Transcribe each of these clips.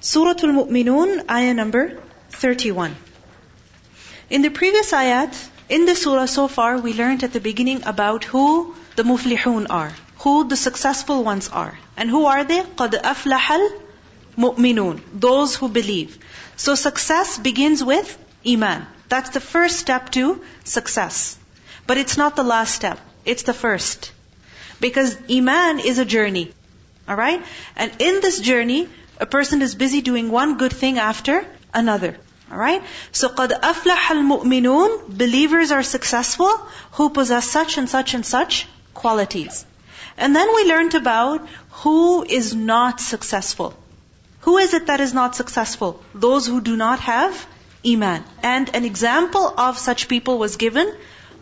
Surah Al-Mu'minun, ayah number 31. In the previous ayat, in the surah so far, we learned at the beginning about who the muflihun are, who the successful ones are. And who are they? قَدْ أَفْلَحَ الْمُؤْمِنُونَ Those who believe. So success begins with iman. That's the first step to success. But it's not the last step. It's the first. Because iman is a journey. Alright? And in this journey, a person is busy doing one good thing after another. Alright? So قَدْ أَفْلَحَ الْمُؤْمِنُونَ Believers are successful who possess such and such and such qualities. And then we learned about who is not successful. Who is it that is not successful? Those who do not have Iman. And an example of such people was given.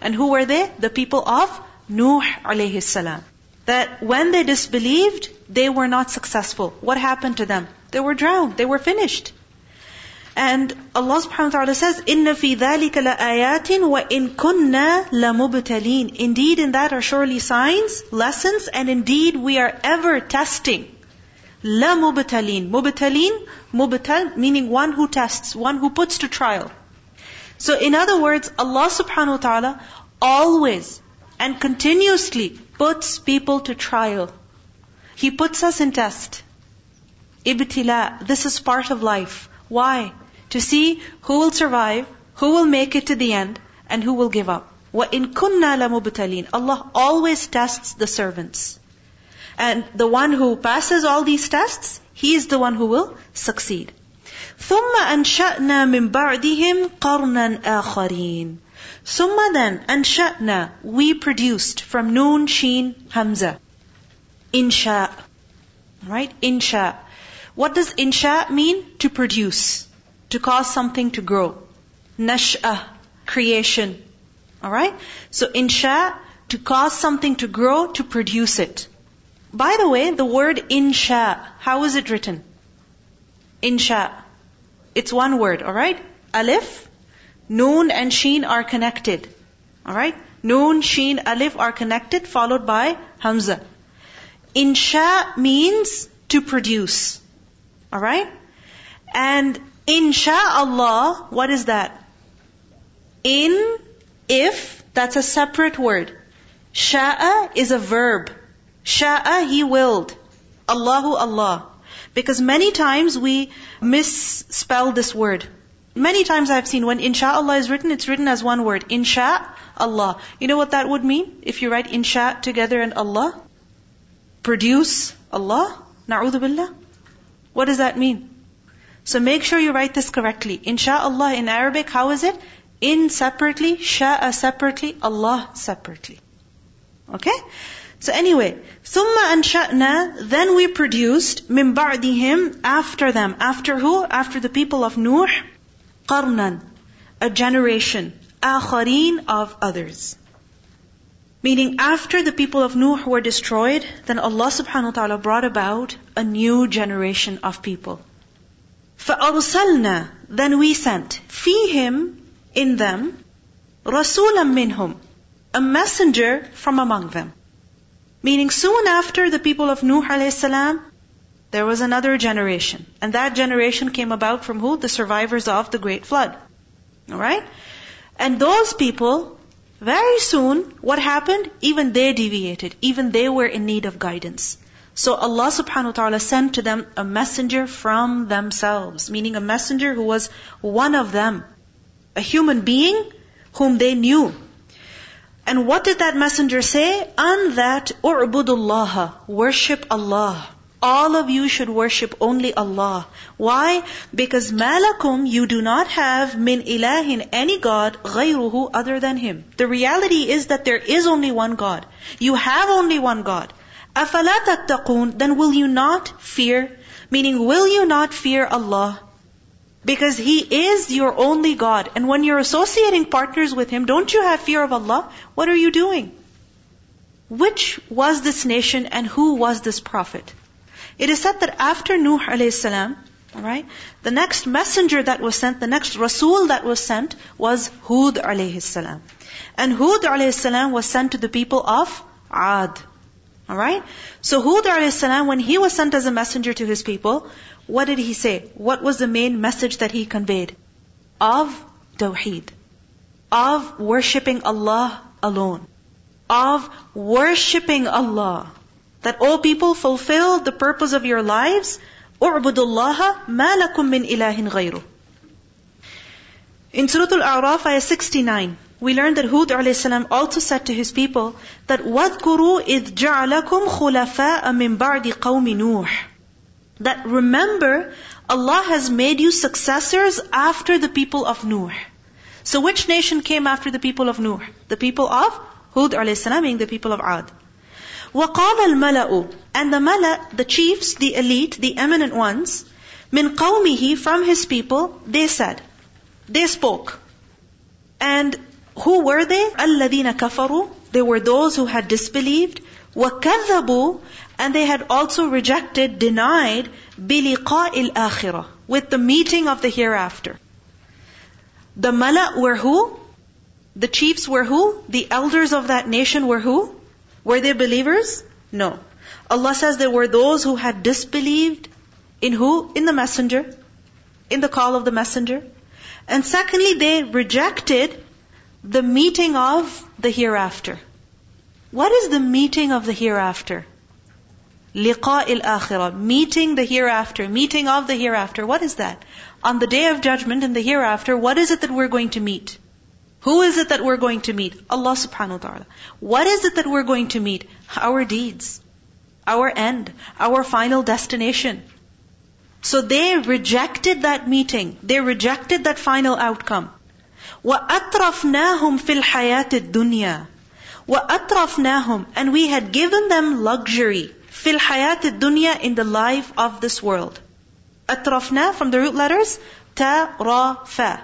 And who were they? The people of Nuh alayhi salam. That when they disbelieved, they were not successful. What happened to them? They were drowned. They were finished. And Allah subhanahu wa ta'ala says, إِنَّ فِي ذَلِكَ لَآيَاتٍ وَإِن كُنَّا لَمُبْتَلِينَ Indeed, in that are surely signs, lessons, and indeed we are ever testing. لَمُبْتَلِينَ Mubtalin, mubtal, meaning one who tests, one who puts to trial. So in other words, Allah subhanahu wa ta'ala always and continuously puts people to trial. He puts us in test. Ibtila, this is part of life. Why? To see who will survive, who will make it to the end, and who will give up. وَإِن كُنَّا لَمُبْتَلِينَ Allah always tests the servants. And the one who passes all these tests, he is the one who will succeed. ثُمَّ أَنشَأْنَا مِن بَعْدِهِمْ قَرْنًا آخَرِينَ Summa then, Shatna, we produced from noon, sheen, hamza. Insha. Right? Insha. What does insha mean? To produce. To cause something to grow. Nash'ah, creation. Alright? So insha, to cause something to grow, to produce it. By the way, the word insha, how is it written? Insha. It's one word, alright? Alif, Noon and Sheen are connected. Alright? Noon, Sheen, Alif are connected, followed by Hamza. Insha means to produce. Alright? And insha'Allah, what is that? In, if, that's a separate word. Sha'a is a verb. Sha'a, he willed. Allahu Allah. Because many times we misspell this word. Many times I've seen when insha'Allah is written, it's written as one word. Insha'Allah. You know what that would mean? If you write insha together and Allah? Produce Allah? Na'udhu billah? What does that mean? So make sure you write this correctly. Insha'Allah in Arabic, how is it? In separately, sha'a separately, Allah separately. Okay? So anyway, ثُمَّ أَنشَأْنَا Then we produced مِن بَعْدِهِمْ After them. After who? After the people of Nuh. قَرْنًا A generation. آخَرِينَ Of others. Meaning after the people of Nuh were destroyed, then Allah subhanahu wa ta'ala brought about a new generation of people. فَأَرْسَلْنَا Then we sent فِيهِمْ in them رَسُولًا مِّنْهُمْ A messenger from among them. Meaning soon after the people of Nuh alayhi there was another generation. And that generation came about from who? The survivors of the great flood. Alright? And those people, very soon, what happened? Even they deviated. Even they were in need of guidance. So Allah subhanahu wa ta'ala sent to them a messenger from themselves, meaning a messenger who was one of them, a human being whom they knew. And what did that messenger say? On that, u'budullaha, worship Allah. All of you should worship only Allah. Why? Because malakum, you do not have min ilahin, any God, ghayruhu, other than Him. The reality is that there is only one God. You have only one God. أَفَلَا تَتَّقُونَ Then will you not fear? Meaning, will you not fear Allah? Because He is your only God. And when you're associating partners with Him, don't you have fear of Allah? What are you doing? Which was this nation and who was this prophet? It is said that after Nuh alayhi salam, the next messenger that was sent, the next Rasul that was sent was Hud alayhi salam. And Hud alayhi salam was sent to the people of Ad. Alright? So Hud a.s., when he was sent as a messenger to his people, What did he say? What was the main message that he conveyed? Of Tawheed. Of worshipping Allah alone. Of worshipping Allah That all people fulfill the purpose of your lives. اُعْبُدُ اللَّهَ مَا لَكُم مِّن إِلَهٍ غَيْرُهُ In Surah Al-A'raf, ayah 69, we learned that Hud a.s. also said to his people that وَاذْكُرُوا إِذْ جَعَلَكُمْ خُلَفَاءَ مِنْ بَعْدِ قَوْمِ نُوحٍ That remember, Allah has made you successors after the people of Nuh. So which nation came after the people of Nuh? The people of Hud a.s. meaning the people of Ad. وَقَالَ الْمَلَأُ And the mala, the chiefs, the elite, the eminent ones, مِنْ قَوْمِهِ From his people, they said, they spoke. And who were they? الَّذِينَ كَفَرُوا They were those who had disbelieved. وَكَذَّبُوا And they had also rejected, denied بِلِقَاءِ الْآخِرَةِ With the meeting of the hereafter. The mala were who? The chiefs were who? The elders of that nation were who? Were they believers? No. Allah says there were those who had disbelieved in who? In the messenger. In the call of the messenger. And secondly, they rejected the meeting of the hereafter. What is the meeting of the hereafter? Liqa il akhirah. Meeting the hereafter. Meeting of the hereafter. What is that? On the day of judgment in the hereafter, what is it that we're going to meet? Who is it that we're going to meet? Allah subhanahu wa ta'ala. What is it that we're going to meet? Our deeds. Our end. Our final destination. So they rejected that meeting. They rejected that final outcome. وَأَطْرَفْنَاهُمْ فِي الْحَيَاةِ الدُّنْيَا وَأَطْرَفْنَاهُمْ And we had given them luxury فِي الْحَيَاةِ الدُّنْيا in the life of this world. أطرفنا from the root letters ta, ra, fa.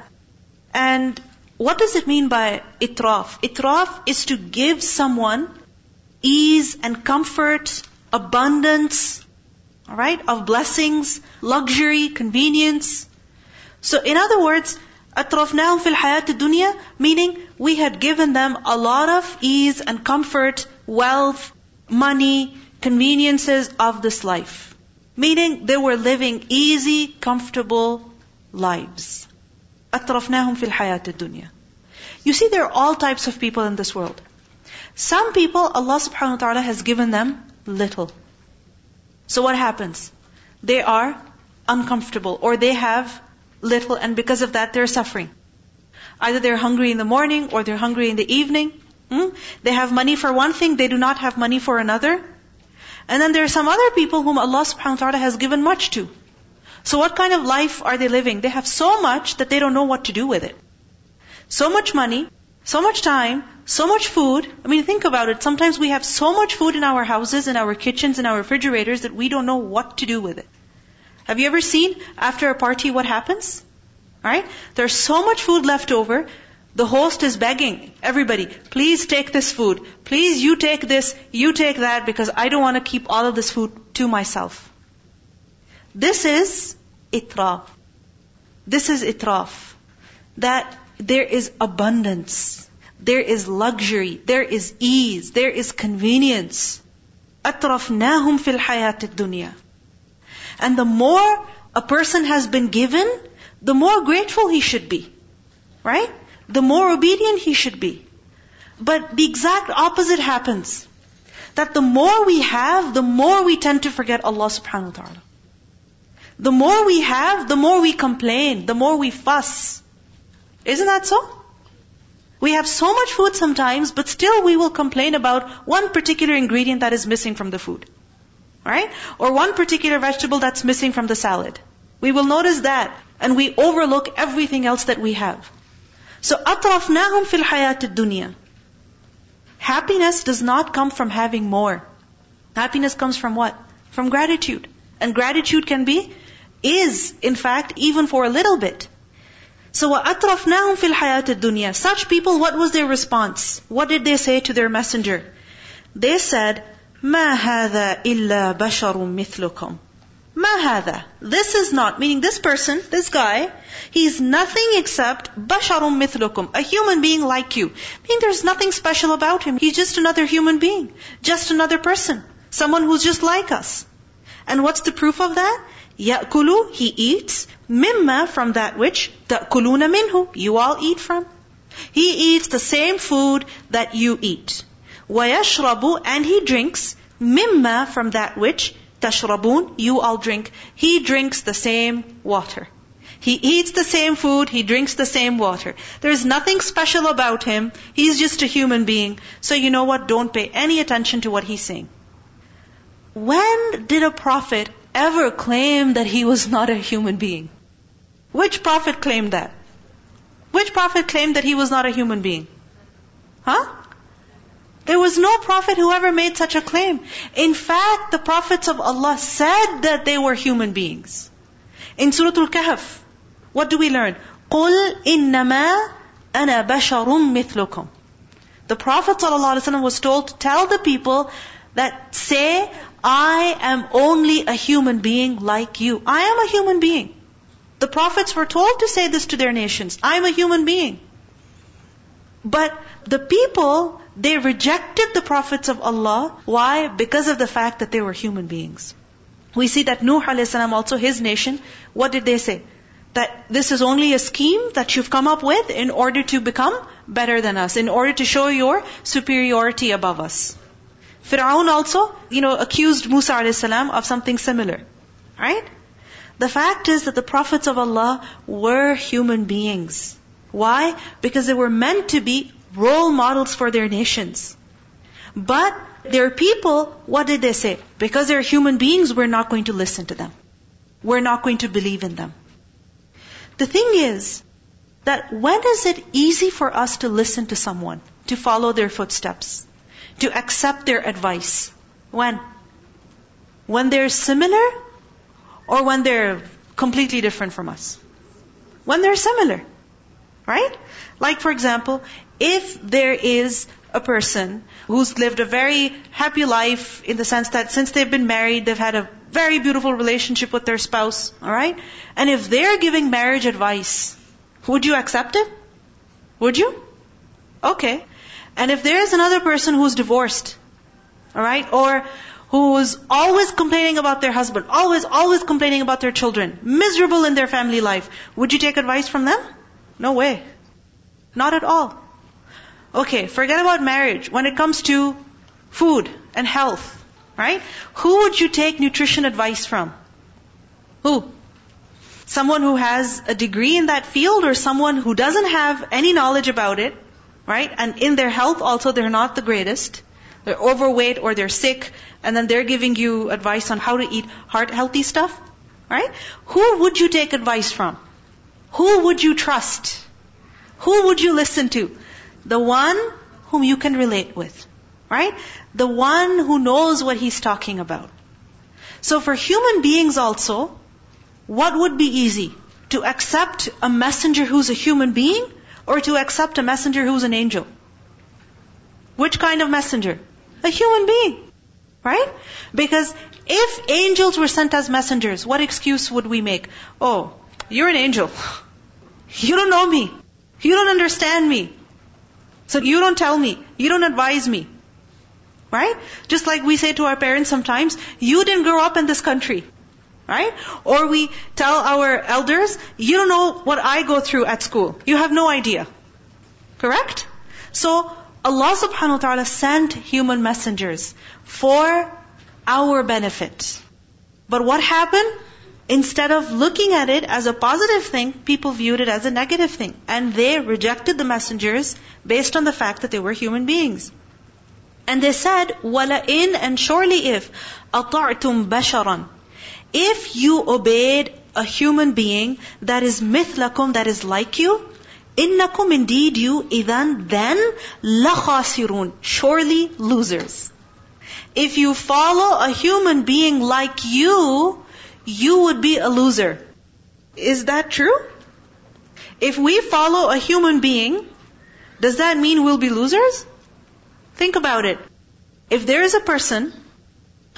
And what does it mean by itraf? Itraf is to give someone ease and comfort, abundance, right? of blessings, luxury, convenience. So in other words, atrafnahum fil hayat dunya, meaning we had given them a lot of ease and comfort, wealth, money, conveniences of this life. Meaning they were living easy, comfortable lives. أَطْرَفْنَاهُمْ فِي الْحَيَاةِ الدُّنْيا You see, there are all types of people in this world. Some people, Allah subhanahu wa ta'ala has given them little. So what happens? They are uncomfortable or they have little and because of that they're suffering. Either they're hungry in the morning or they're hungry in the evening. Hmm? They have money for one thing, they do not have money for another. And then there are some other people whom Allah subhanahu wa ta'ala has given much to. So what kind of life are they living? They have so much that they don't know what to do with it. So much money, so much time, so much food. I mean, think about it. Sometimes we have so much food in our houses, in our kitchens, in our refrigerators that we don't know what to do with it. Have you ever seen after a party what happens? Right? There's so much food left over. The host is begging everybody, please take this food. Please you take this, you take that because I don't want to keep all of this food to myself. This is itraf. This is itraf. That there is abundance. There is luxury. There is ease. There is convenience. أَطْرَفْنَاهُمْ فِي الْحَيَاةِ الدُّنْيَا And the more a person has been given, the more grateful he should be. Right? The more obedient he should be. But the exact opposite happens. That the more we have, the more we tend to forget Allah subhanahu wa ta'ala. The more we have, the more we complain, the more we fuss. Isn't that so? We have so much food sometimes, but still we will complain about one particular ingredient that is missing from the food. Right? Or one particular vegetable that's missing from the salad. We will notice that, and we overlook everything else that we have. So, أَطْرَفْنَاهُمْ فِي الْحَيَاةِ الدُّنْيَا Happiness does not come from having more. Happiness comes from what? From gratitude. And gratitude can be, is, in fact, even for a little bit. So وَأَطْرَفْنَاهُمْ فِي الْحَيَاةِ الدُّنْيَا Such people, what was their response? What did they say to their messenger? They said, مَا هَذَا إِلَّا بَشَرٌ مِثْلُكُمْ مَا هَذَا This is not, meaning this person, this guy, he's nothing except بَشَرٌ مِثْلُكُمْ A human being like you. Meaning there's nothing special about him. He's just another human being. Just another person. Someone who's just like us. And what's the proof of that? يأكل, he eats, مما from that which تأكلون منه, you all eat from. He eats the same food that you eat. ويشرب, and he drinks, مما from that which تشربون, you all drink. He drinks the same water. He eats the same food, he drinks the same water. There is nothing special about him. He's just a human being. So you know what? Don't pay any attention to what he's saying. When did a prophet ever claim that he was not a human being? Which prophet claimed that? Which prophet claimed that he was not a human being? Huh? There was no prophet who ever made such a claim. In fact, the prophets of Allah said that they were human beings. In Surah Al-Kahf, what do we learn? قُلْ إِنَّمَا أَنَا بَشَرٌ مِثْلُكُمْ The Prophet ﷺ was told to tell the people that say, I am only a human being like you. I am a human being. The prophets were told to say this to their nations. I am a human being. But the people, they rejected the prophets of Allah. Why? Because of the fact that they were human beings. We see that Nuh a.s. also his nation, what did they say? That this is only a scheme that you've come up with in order to become better than us, in order to show your superiority above us. Fir'aun also, you know, accused Musa a.s. of something similar. Right? The fact is that the prophets of Allah were human beings. Why? Because they were meant to be role models for their nations. But their people, what did they say? Because they're human beings, we're not going to listen to them. We're not going to believe in them. The thing is that when is it easy for us to listen to someone, to follow their footsteps? To accept their advice. When? When they're similar or when they're completely different from us? When they're similar. Right? Like for example, if there is a person who's lived a very happy life in the sense that since they've been married, they've had a very beautiful relationship with their spouse, alright? And if they're giving marriage advice, would you accept it? Would you? Okay. And if there is another person who's divorced, alright, or who's always complaining about their husband, always, always complaining about their children, miserable in their family life, would you take advice from them? No way. Not at all. Okay, forget about marriage. When it comes to food and health, right? Who would you take nutrition advice from? Who? Someone who has a degree in that field or someone who doesn't have any knowledge about it Right? And in their health also, they're not the greatest. They're overweight or they're sick, and then they're giving you advice on how to eat heart healthy stuff. Right? Who would you take advice from? Who would you trust? Who would you listen to? The one whom you can relate with. Right? The one who knows what he's talking about. So for human beings also, what would be easy? To accept a messenger who's a human being or to accept a messenger who's an angel? Which kind of messenger? A human being. Right? Because if angels were sent as messengers, what excuse would we make? Oh, you're an angel. You don't know me. You don't understand me. So you don't tell me. You don't advise me. Right? Just like we say to our parents sometimes, you didn't grow up in this country. Right? Or we tell our elders, you don't know what I go through at school. You have no idea. Correct? So, Allah subhanahu wa ta'ala sent human messengers for our benefit. But what happened? Instead of looking at it as a positive thing, people viewed it as a negative thing. And they rejected the messengers based on the fact that they were human beings. And they said, وَلَئِن And surely if أَطَعْتُمْ بَشَرًا if you obeyed a human being that is mithlakum, that is like you, innakum indeed you, idan then lakhasirun, surely losers. If you follow a human being like you, you would be a loser. Is that true? If we follow a human being, does that mean we'll be losers? Think about it. If there is a person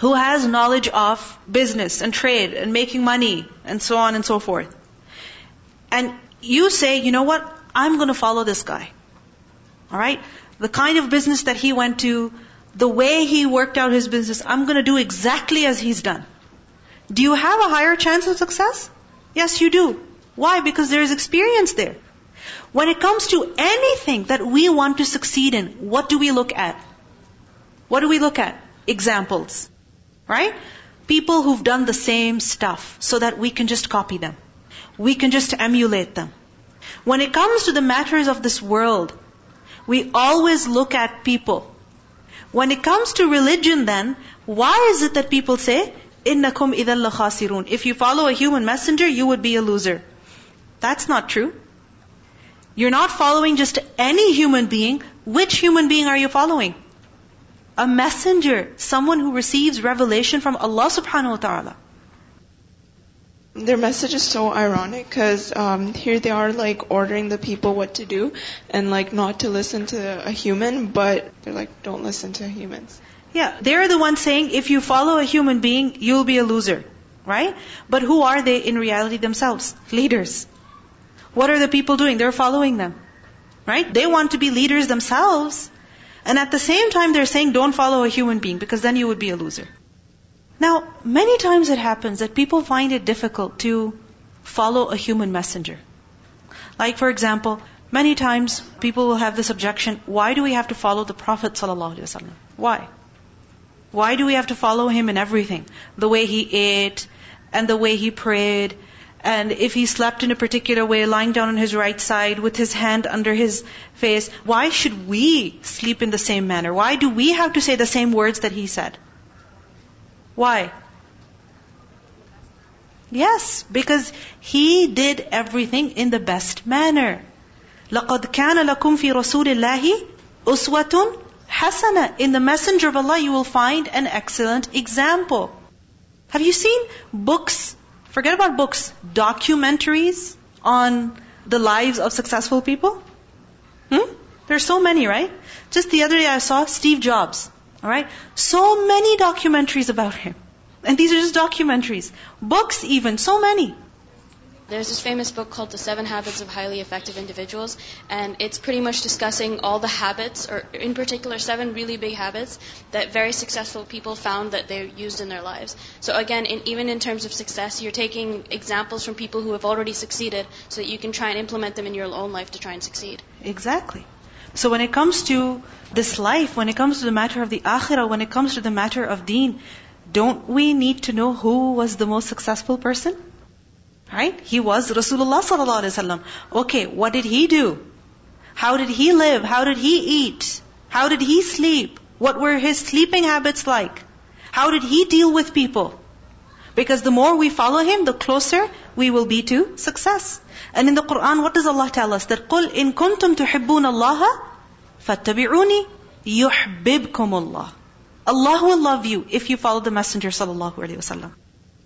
who has knowledge of business and trade and making money and so on and so forth. And you say, you know what? I'm going to follow this guy. Alright? The kind of business that he went to, the way he worked out his business, I'm going to do exactly as he's done. Do you have a higher chance of success? Yes, you do. Why? Because there is experience there. When it comes to anything that we want to succeed in, what do we look at? What do we look at? Examples. Right? People who've done the same stuff so that we can just copy them. We can just emulate them. When it comes to the matters of this world, we always look at people. When it comes to religion then, why is it that people say, إِنَّكُمْ إِذَا لَخَاسِرُونَ If you follow a human messenger, you would be a loser. That's not true. You're not following just any human being. Which human being are you following? A messenger, someone who receives revelation from Allah subhanahu wa ta'ala. Their message is so ironic because um, here they are like ordering the people what to do and like not to listen to a human, but they're like, don't listen to humans. Yeah, they're the ones saying if you follow a human being, you'll be a loser. Right? But who are they in reality themselves? Leaders. What are the people doing? They're following them. Right? They want to be leaders themselves. And at the same time, they're saying don't follow a human being because then you would be a loser. Now, many times it happens that people find it difficult to follow a human messenger. Like, for example, many times people will have this objection, why do we have to follow the Prophet ﷺ? Why? Why do we have to follow him in everything? The way he ate, and the way he prayed, and if he slept in a particular way, lying down on his right side with his hand under his face, why should we sleep in the same manner? Why do we have to say the same words that he said? Why? Yes, because he did everything in the best manner. لَقَدْ كَانَ لَكُمْ فِي رَسُولِ اللَّهِ أُسْوَةٌ حَسَنَةٌ In the messenger of Allah you will find an excellent example. Have you seen books, forget about books, documentaries on the lives of successful people? Hmm? There's so many, right? Just the other day I saw Steve Jobs. Alright? So many documentaries about him. And these are just documentaries. Books even, so many. There's this famous book called The Seven Habits of Highly Effective Individuals, and it's pretty much discussing all the habits, or in particular, seven really big habits that very successful people found that they used in their lives. So again, in, even in terms of success, you're taking examples from people who have already succeeded so that you can try and implement them in your own life to try and succeed. Exactly. So when it comes to this life, when it comes to the matter of the akhirah, when it comes to the matter of deen, don't we need to know who was the most successful person? Right? He was Rasulullah sallallahu alaihi wasallam. Okay, what did he do? How did he live? How did he eat? How did he sleep? What were his sleeping habits like? How did he deal with people? Because the more we follow him, the closer we will be to success. And in the Quran, what does Allah tell us? That قُلْ إِن كُنْتُمْ تُحِبُّونَ اللَّهَ فَاتَّبِعُونِي يُحْبِبْكُمُ اللَّهِ Allah will love you if you follow the Messenger sallallahu alaihi wasallam.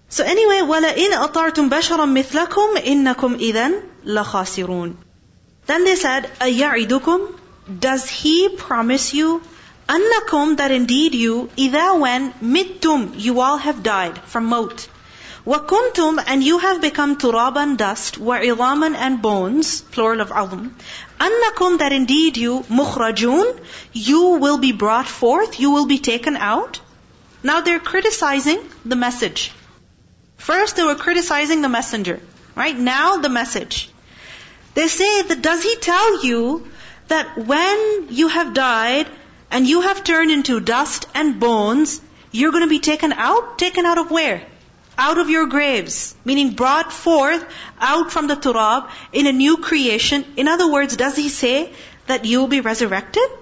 So anyway, وَلَئِنْ أَطَعْتُمْ بَشَرًا مِثْلَكُمْ إِنَّكُمْ إِذًا لَخَاسِرُونَ Then they said, أَيَعِدُكُمْ Does he promise you أَنَّكُمْ That indeed you, إِذَا when مِتْتُمْ You all have died from maut. وَكُنْتُمْ And you have become turaban dust, وَعِظَامًا and bones, plural of عظم. أَنَّكُمْ That indeed you, مُخْرَجُونَ You will be brought forth, you will be taken out. Now they're criticizing the message. First they were criticizing the messenger. Right? Now the message. They say that does he tell you that when you have died and you have turned into dust and bones, you're going to be taken out? Taken out of where? Out of your graves. Meaning brought forth out from the turab in a new creation. In other words, does he say that you will be resurrected?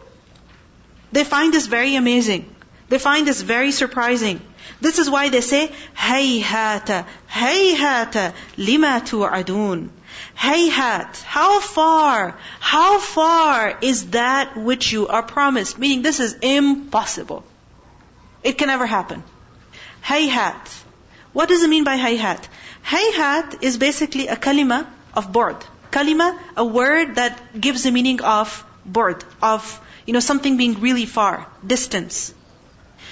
They find this very amazing. They find this very surprising. This is why they say, Hayhata, Hayhata, lima tu'adun. Hayhat, how far, how far is that which you are promised? Meaning this is impossible. It can never happen. Hayhat. What does it mean by hayhat? Hayhat is basically a kalima of bu'd. Kalima, a word that gives the meaning of bu'd, of, you know, something being really far, distance.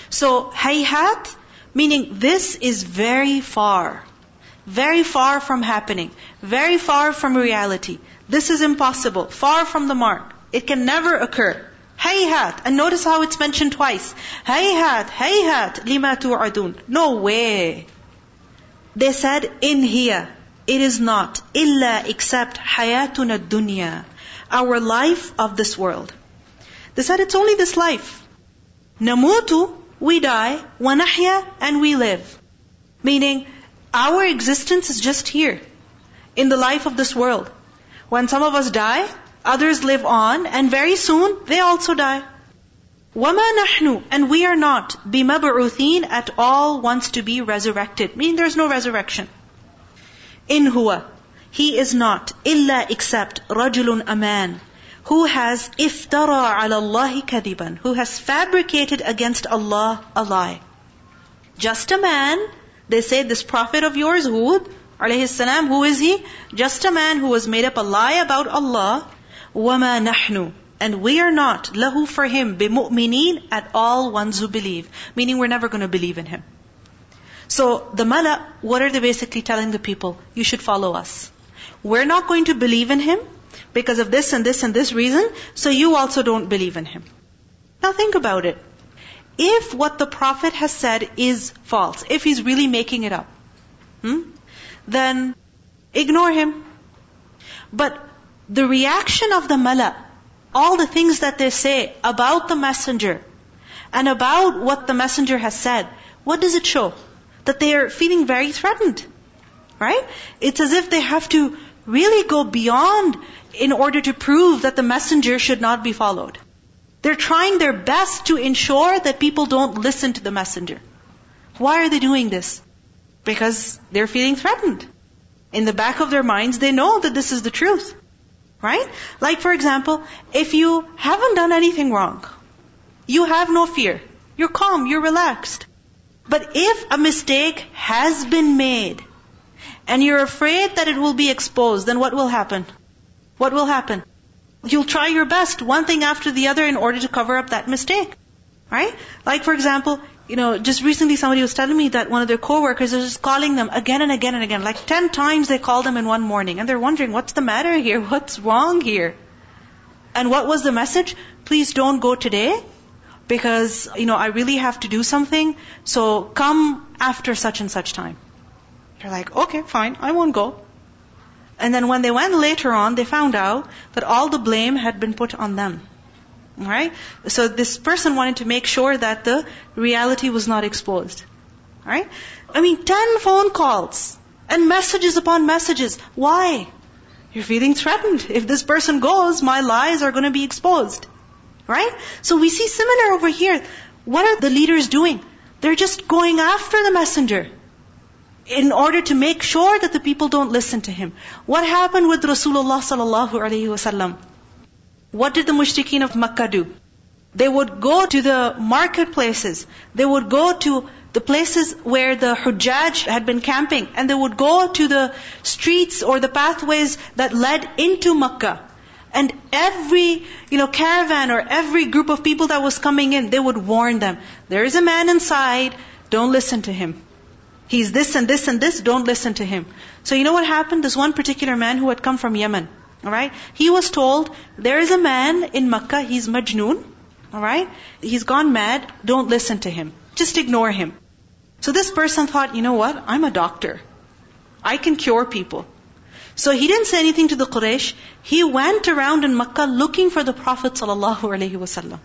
So, hayhat Meaning this is very far. Very far from happening. Very far from reality. This is impossible. Far from the mark. It can never occur. Hayhat. And notice how it's mentioned twice. Hayhat, hayhat, lima tu'adun. No way. They said, in here, it is not, illa except hayatuna dunya, our life of this world. They said it's only this life. Namutu, we die, wa nahya, and we live. Meaning, our existence is just here, in the life of this world. When some of us die, others live on, and very soon they also die. وَمَا نَحْنُ And we are not بِمَبْعُثِينَ at all wants to be resurrected. Meaning there's no resurrection. In huwa. He is not illa except rajulun a man who has iftara ala Allahi kadiban, who has fabricated against Allah a lie. Just a man, they say this prophet of yours, Hud, alayhi salam, who is he? Just a man who has made up a lie about Allah. وَمَا نَحْنُ and we are not lahu for him bimu'minin at all ones who believe. Meaning we're never going to believe in him. So the mala, what are they basically telling the people? You should follow us. We're not going to believe in him because of this and this and this reason, so you also don't believe in him. Now think about it. If what the Prophet has said is false, if he's really making it up, hmm, then ignore him. But the reaction of the mala all the things that they say about the messenger and about what the messenger has said, what does it show? That they are feeling very threatened. Right? It's as if they have to really go beyond in order to prove that the messenger should not be followed. They're trying their best to ensure that people don't listen to the messenger. Why are they doing this? Because they're feeling threatened. In the back of their minds, they know that this is the truth. Right? Like for example, if you haven't done anything wrong, you have no fear. You're calm, you're relaxed. But if a mistake has been made, and you're afraid that it will be exposed, then what will happen? What will happen? You'll try your best, one thing after the other, in order to cover up that mistake. Right? Like for example, you know, just recently somebody was telling me that one of their coworkers is just calling them again and again and again. Like ten times they called them in one morning. And they're wondering, what's the matter here? What's wrong here? And what was the message? Please don't go today because, you know, I really have to do something. So come after such and such time. They're like, okay, fine, I won't go. And then when they went later on, they found out that all the blame had been put on them. Right? So this person wanted to make sure that the reality was not exposed. Right? I mean, 10 phone calls and messages upon messages. Why? You're feeling threatened. If this person goes, my lies are going to be exposed. Right? So we see similar over here. What are the leaders doing? They're just going after the messenger in order to make sure that the people don't listen to him. What happened with Rasulullah sallallahu alaihi wasallam? What did the mushrikeen of Makkah do? They would go to the marketplaces. They would go to the places where the Hujjaj had been camping. And they would go to the streets or the pathways that led into Makkah. And every, you know, caravan or every group of people that was coming in, they would warn them. There is a man inside, don't listen to him. He's this and this and this, don't listen to him. So you know what happened? This one particular man who had come from Yemen. Alright? He was told, there is a man in Makkah, he's Majnoon. Alright? He's gone mad, don't listen to him. Just ignore him. So this person thought, you know what? I'm a doctor. I can cure people. So he didn't say anything to the Quraysh. He went around in Makkah looking for the Prophet sallallahu alaihi wasallam.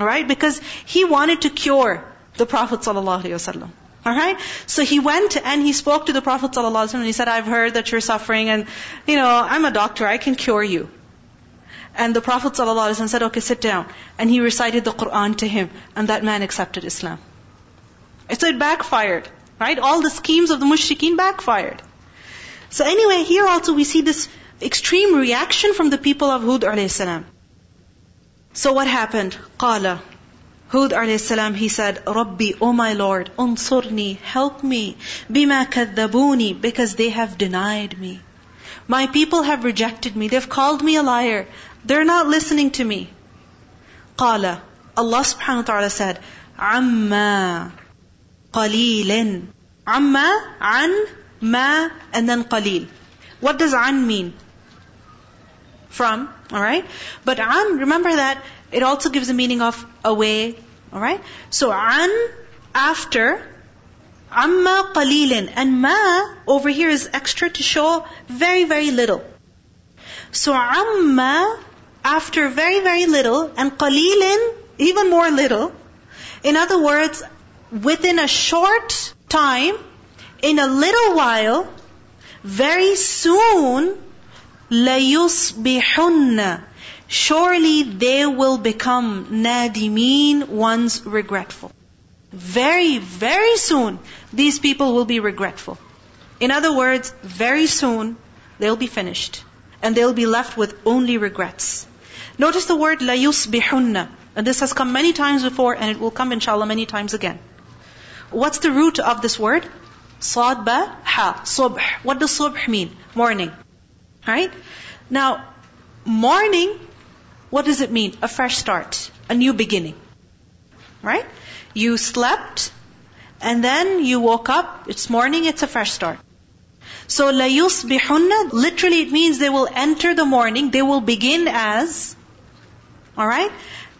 Alright? Because he wanted to cure the Prophet sallallahu alaihi wasallam. Alright? So he went and he spoke to the Prophet ﷺ and he said, I've heard that you're suffering and, you know, I'm a doctor, I can cure you. And the Prophet ﷺ said, okay, sit down. And he recited the Quran to him and that man accepted Islam. So it backfired. Right? All the schemes of the mushrikeen backfired. So anyway, here also we see this extreme reaction from the people of Hud alayhi So what happened? قال Hud alayhi he said, Rabbi, O my Lord, unsurni, help me, bima kadhabuni, because they have denied me. My people have rejected me. They've called me a liar. They're not listening to me. Qala, Allah subhanahu wa ta'ala said, Amma qalilin. Amma, an, ma, and then. What does an mean? From, alright? But an, remember that it also gives a meaning of away, Alright? So an, after, Amma qalilin. And ma over here is extra to show very, very little. So amma, after very, very little, and qalilin, even more little. In other words, within a short time, in a little while, very soon, لَيُصْبِحُنَّ Surely they will become nadimeen, ones regretful. Very, very soon, these people will be regretful. In other words, very soon, they'll be finished. And they'll be left with only regrets. Notice the word la yusbihunna. And this has come many times before and it will come inshallah many times again. What's the root of this word? Sad ba ha. Subh. What does subh mean? Morning. Right? Now, morning, what does it mean? A fresh start. A new beginning. Right? You slept, and then you woke up, it's morning, it's a fresh start. So la yusbihunna, literally it means they will enter the morning, they will begin as, alright?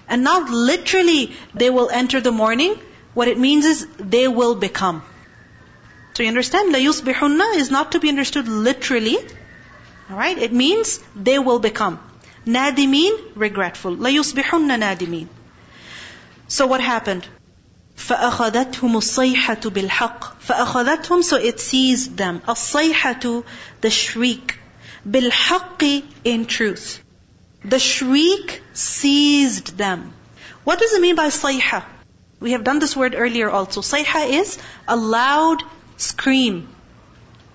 And not literally they will enter the morning, what it means is they will become. So you understand? La yusbihunna is not to be understood literally, alright? It means they will become. Nadimin, regretful. La yusbihunna nadimin. So what happened? فأخذتهم الصيحة بالحق فأخذتهم so it seized them الصيحة the shriek بالحق in truth the shriek seized them what does it mean by صيحة we have done this word earlier also صيحة is a loud scream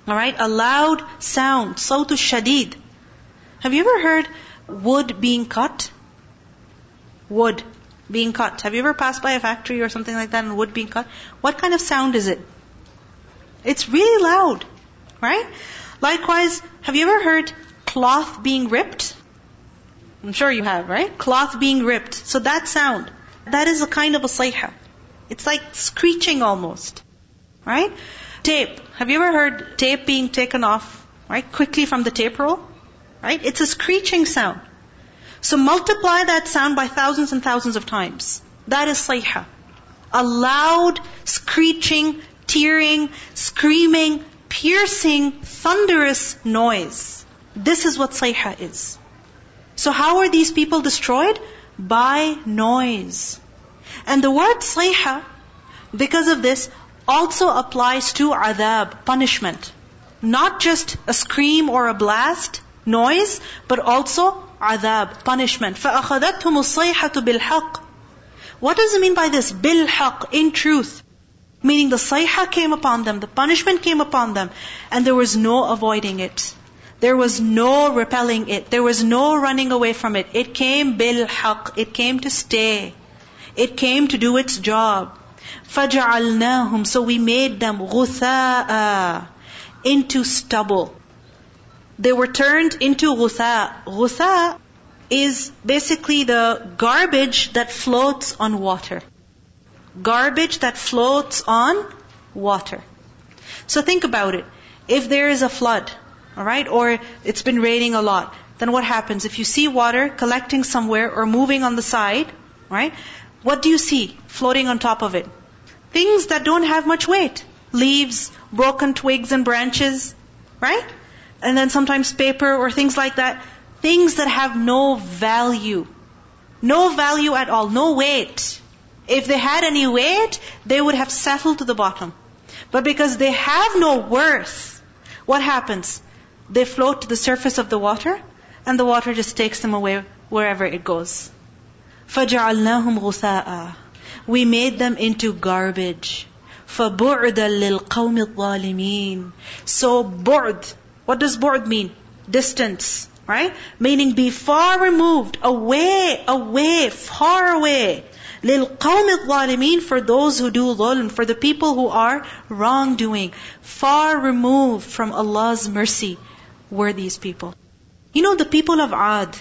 alright a loud sound صوت الشديد have you ever heard wood being cut wood being cut. Have you ever passed by a factory or something like that and wood being cut? What kind of sound is it? It's really loud, right? Likewise, have you ever heard cloth being ripped? I'm sure you have, right? Cloth being ripped. So that sound, that is a kind of a sayha. It's like screeching almost, right? Tape. Have you ever heard tape being taken off, right? Quickly from the tape roll, right? It's a screeching sound. So multiply that sound by thousands and thousands of times. That is sayha. A loud, screeching, tearing, screaming, piercing, thunderous noise. This is what sayha is. So how are these people destroyed? By noise. And the word sayha, because of this, also applies to adab, punishment. Not just a scream or a blast, noise, but also adab, punishment. فَأَخَذَتْهُمُ الصَّيْحَةُ بِالْحَقِّ What does it mean by this? بِالْحَقِّ, in truth. Meaning the sayha came upon them, the punishment came upon them, and there was no avoiding it. There was no repelling it. There was no running away from it. It came bil-haq. It came to stay. It came to do its job. فَجَعَلْنَاهُمْ So we made them غُثَاءً into stubble. They were turned into ghutha. Ghutha is basically the garbage that floats on water. Garbage that floats on water. So think about it. If there is a flood, alright, or it's been raining a lot, then what happens? If you see water collecting somewhere or moving on the side, right? What do you see floating on top of it? Things that don't have much weight. Leaves, broken twigs and branches, right? and then sometimes paper or things like that. Things that have no value. No value at all, no weight. If they had any weight, they would have settled to the bottom. But because they have no worth, what happens? They float to the surface of the water, and the water just takes them away wherever it goes. فَجَعَلْنَاهُمْ غُثَاءً We made them into garbage. فَبُعْدًا لِلْقَوْمِ الظَّالِمِينَ So bu'd, what does bu'd mean? Distance, right? Meaning be far removed, away, away, far away. لِلْقَوْمِ الظَّالِمِينَ For those who do dhulm, for the people who are wrongdoing. Far removed from Allah's mercy were these people. You know the people of Ad,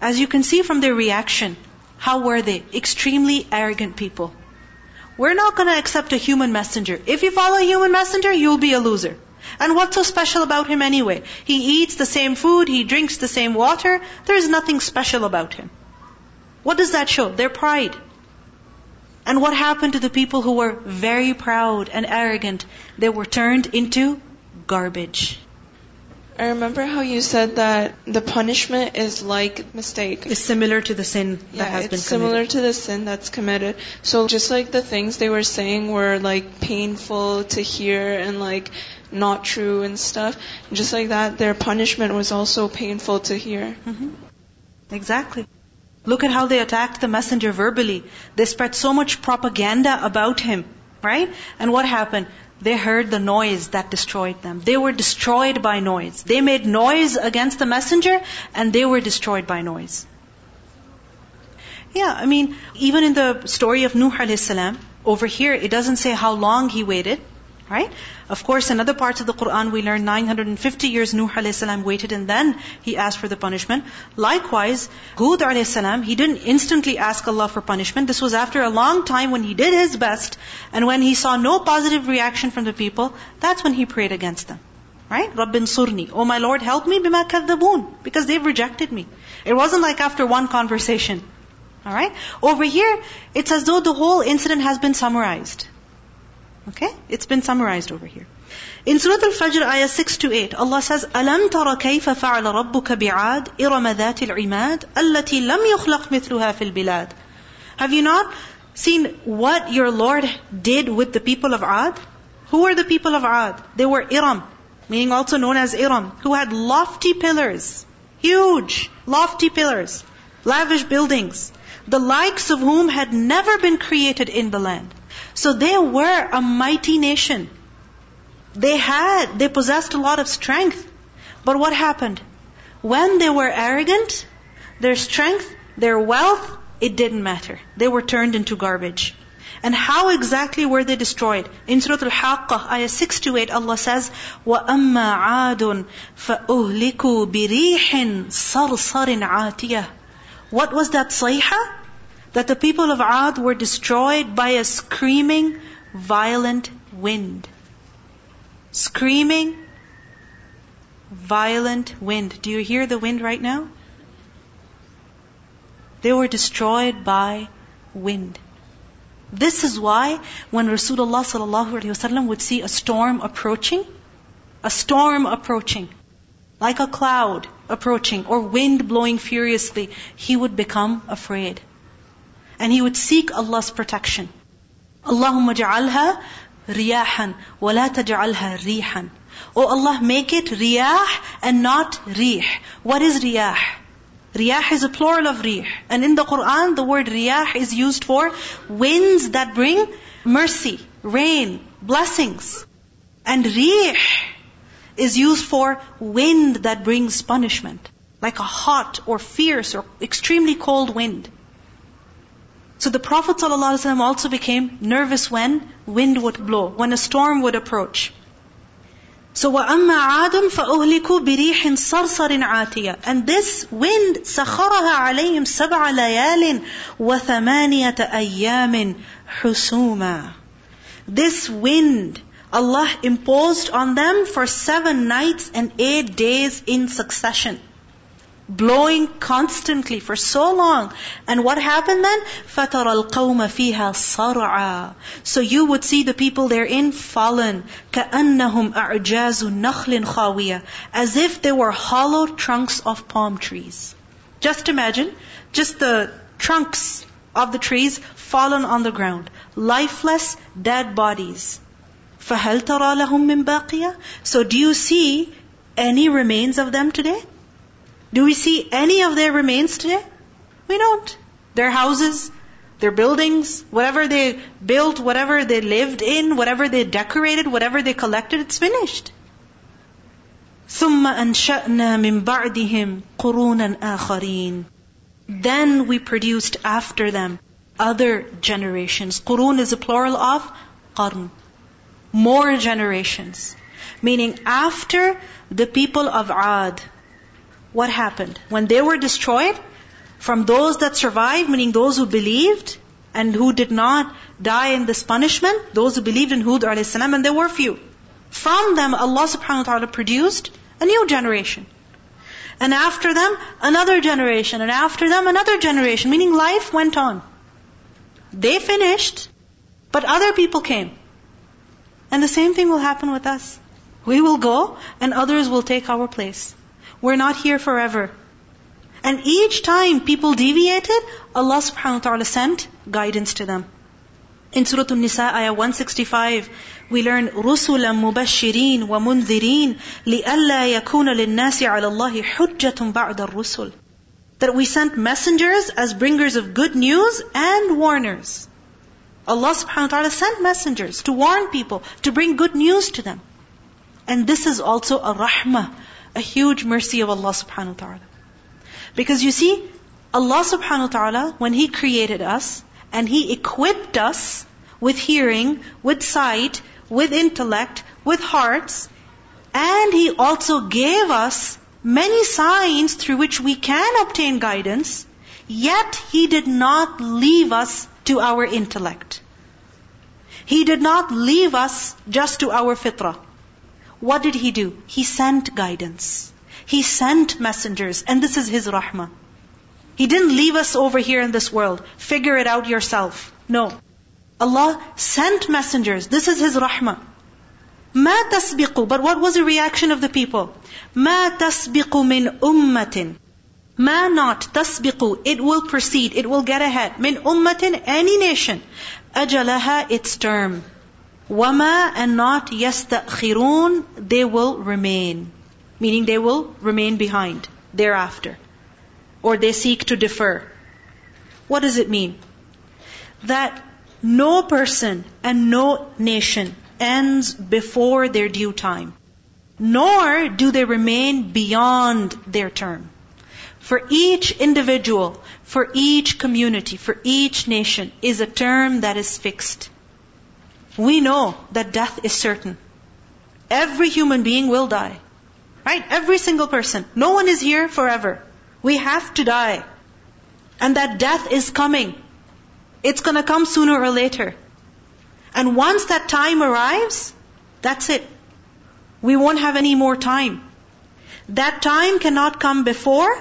as you can see from their reaction, how were they? Extremely arrogant people. We're not going to accept a human messenger. If you follow a human messenger, you'll be a loser. And what's so special about him anyway? He eats the same food, he drinks the same water. There is nothing special about him. What does that show? Their pride. And what happened to the people who were very proud and arrogant? They were turned into garbage. I remember how you said that the punishment is like mistake. It's similar to the sin yeah, that has it's been similar to the sin that's committed. So just like the things they were saying were like painful to hear and like not true and stuff, just like that, their punishment was also painful to hear. Mm-hmm. Exactly. Look at how they attacked the messenger verbally. They spread so much propaganda about him, right? And what happened? They heard the noise that destroyed them. They were destroyed by noise. They made noise against the messenger and they were destroyed by noise. Yeah, I mean, even in the story of Nuh alayhi salam, over here it doesn't say how long he waited, right? Of course, in other parts of the Quran we learn 950 years Nuh alayhi salam waited and then he asked for the punishment. Likewise, Hud alayhi salam, he didn't instantly ask Allah for punishment. This was after a long time when he did his best and when he saw no positive reaction from the people, that's when he prayed against them. Right? Rabbin surni. Oh my Lord, help me bima kadhaboon. Because they've rejected me. It wasn't like after one conversation. Alright? Over here, it's as though the whole incident has been summarized. Okay? It's been summarized over here. In Surah Al-Fajr, ayah 6 to 8, Allah says, أَلَمْ تَرَ كَيْفَ فَعَلَ رَبُّكَ بِعَادٍ إِرَمَ ذَاتِ الْعِمَادِ الَّتِي لَمْ يُخْلَقْ مِثْلُهَا فِي الْبِلَادِ Have you not seen what your Lord did with the people of Ad? Who were the people of Ad? They were Iram, meaning also known as Iram, who had lofty pillars, huge, lofty pillars, lavish buildings, the likes of whom had never been created in the land. So they were a mighty nation. They had, they possessed a lot of strength. But what happened? When they were arrogant, their strength, their wealth, it didn't matter. They were turned into garbage. And how exactly were they destroyed? In Surah Al-Haqqah, ayah 6 to 8, Allah says, وَأَمَّا عَادٌ فَأُهْلِكُوا بِرِيحٍ صَرْصَرٍ عَاتِيَةٍ What was that sayha? That the people of Ad were destroyed by a screaming, violent wind. Screaming, violent wind. Do you hear the wind right now? They were destroyed by wind. This is why when Rasulullah sallallahu would see a storm approaching, a storm approaching, like a cloud approaching or wind blowing furiously, he would become afraid. And he would seek Allah's protection. Allahumma ja'alha riyahan wa la taj'alha rihan. Oh Allah, make it riyah and not rih. What is riyah? Riyah is a plural of rih. And in the Quran, the word riyah is used for winds that bring mercy, rain, blessings. And rih is used for wind that brings punishment. Like a hot or fierce or extremely cold wind. So the Prophet ﷺ also became nervous when wind would blow, when a storm would approach. So وَأَمَّا عَادٌ فَأُهْلِكُوا بِرِيحٍ صَرْصَرٍ عَاتِيَةٍ And this wind سَخَرَهَا عَلَيْهِمْ سَبْعَ لَيَالٍ وَثَمَانِيَةَ أَيَّامٍ حُسُومًا This wind Allah imposed on them for seven nights and eight days in succession blowing constantly for so long. And what happened then? فَتَرَى الْقَوْمَ فِيهَا صَرْعًا So you would see the people therein fallen. كَأَنَّهُمْ أَعْجَازُ نَخْلٍ خَاوِيَةٍ As if they were hollow trunks of palm trees. Just imagine, just the trunks of the trees fallen on the ground. Lifeless, dead bodies. فَهَلْ تَرَى لَهُم مِّن بَاقِيَةٍ So do you see any remains of them today? Do we see any of their remains today? We don't. Their houses, their buildings, whatever they built, whatever they lived in, whatever they decorated, whatever they collected, it's finished. ثُمَّ أَنشَأْنَا مِن بَعْدِهِمْ قُرُونًا آخَرِينَ Then we produced after them other generations. Qurun is a plural of qarn. More generations. Meaning after the people of Ad, what happened? When they were destroyed, from those that survived, meaning those who believed and who did not die in this punishment, those who believed in Hud a.s., and there were few. From them, Allah subhanahu wa ta'ala produced a new generation. And after them, another generation. And after them, another generation. Meaning life went on. They finished, but other people came. And the same thing will happen with us. We will go and others will take our place. We're not here forever. And each time people deviated, Allah subhanahu wa ta'ala sent guidance to them. In Surah An-Nisa, ayah 165, we learn رُسُلًا مُبَشِّرِينَ وَمُنذِرِينَ لِأَلَّا يَكُونَ لِلنَّاسِ عَلَى اللَّهِ حُجَّةٌ بَعْدَ الرُّسُلِ That we sent messengers as bringers of good news and warners. Allah subhanahu wa ta'ala sent messengers to warn people, to bring good news to them. And this is also a rahmah, a huge mercy of Allah subhanahu wa ta'ala. Because you see, Allah subhanahu wa ta'ala, when He created us, and He equipped us with hearing, with sight, with intellect, with hearts. And He also gave us many signs through which we can obtain guidance. Yet He did not leave us to our intellect. He did not leave us just to our fitrah. What did He do? He sent guidance. He sent messengers, and this is His rahmah. He didn't leave us over here in this world. Figure it out yourself. No. Allah sent messengers. This is His rahmah. ما تسبق But what was the reaction of the people? ما تسبق من أمة ما not تسبق It will proceed. It will get ahead. من أمة Any nation. أجلها Its term. Wama and not yastakhirun, they will remain. Meaning they will remain behind thereafter. Or they seek to defer. What does it mean? That no person and no nation ends before their due time, nor do they remain beyond their term. For each individual, for each community, for each nation is a term that is fixed. We know that death is certain. Every human being will die. Right? Every single person. No one is here forever. We have to die. And that death is coming. It's gonna come sooner or later. And once that time arrives, that's it. We won't have any more time. That time cannot come before.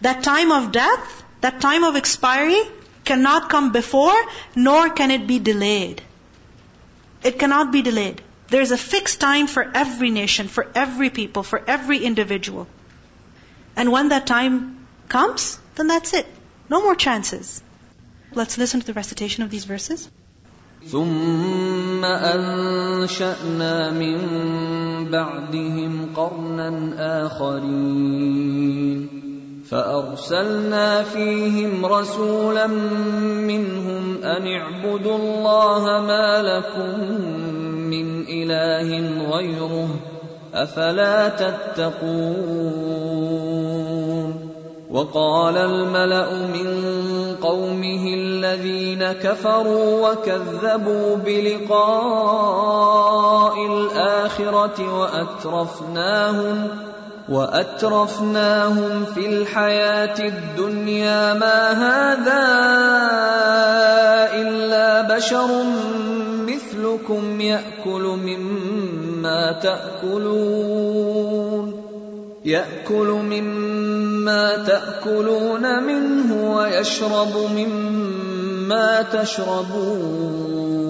That time of death, that time of expiry cannot come before, nor can it be delayed. It cannot be delayed. There's a fixed time for every nation, for every people, for every individual. And when that time comes, then that's it. No more chances. Let's listen to the recitation of these verses. ثم أنشأنا من بعدهم قرنا آخرين فأرسلنا فيهم رسولا منهم أن اعبدوا الله ما لكم من إله غيره افلا تتقون وقال الملا من قومه الذين كفروا وكذبوا بلقاء الاخره واترفناهم وأترفناهم في الحياة الدنيا ما هذا إلا بشر مثلكم يأكل مما تأكلون يأكل مما تأكلون منه ويشرب مما تشربون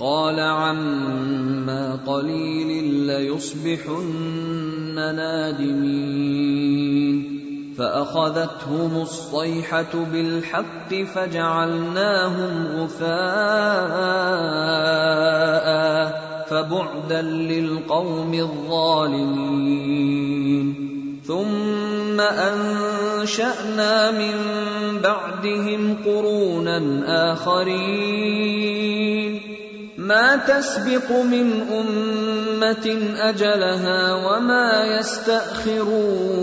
قال عما قليل ليصبحن نادمين. فأخذتهم الصيحة بالحق فجعلناهم غثاء فبعدا للقوم الظالمين. ثم أنشأنا من بعدهم قرونا آخرين. ما تسبق من أمة أجلها وما يستأخرون.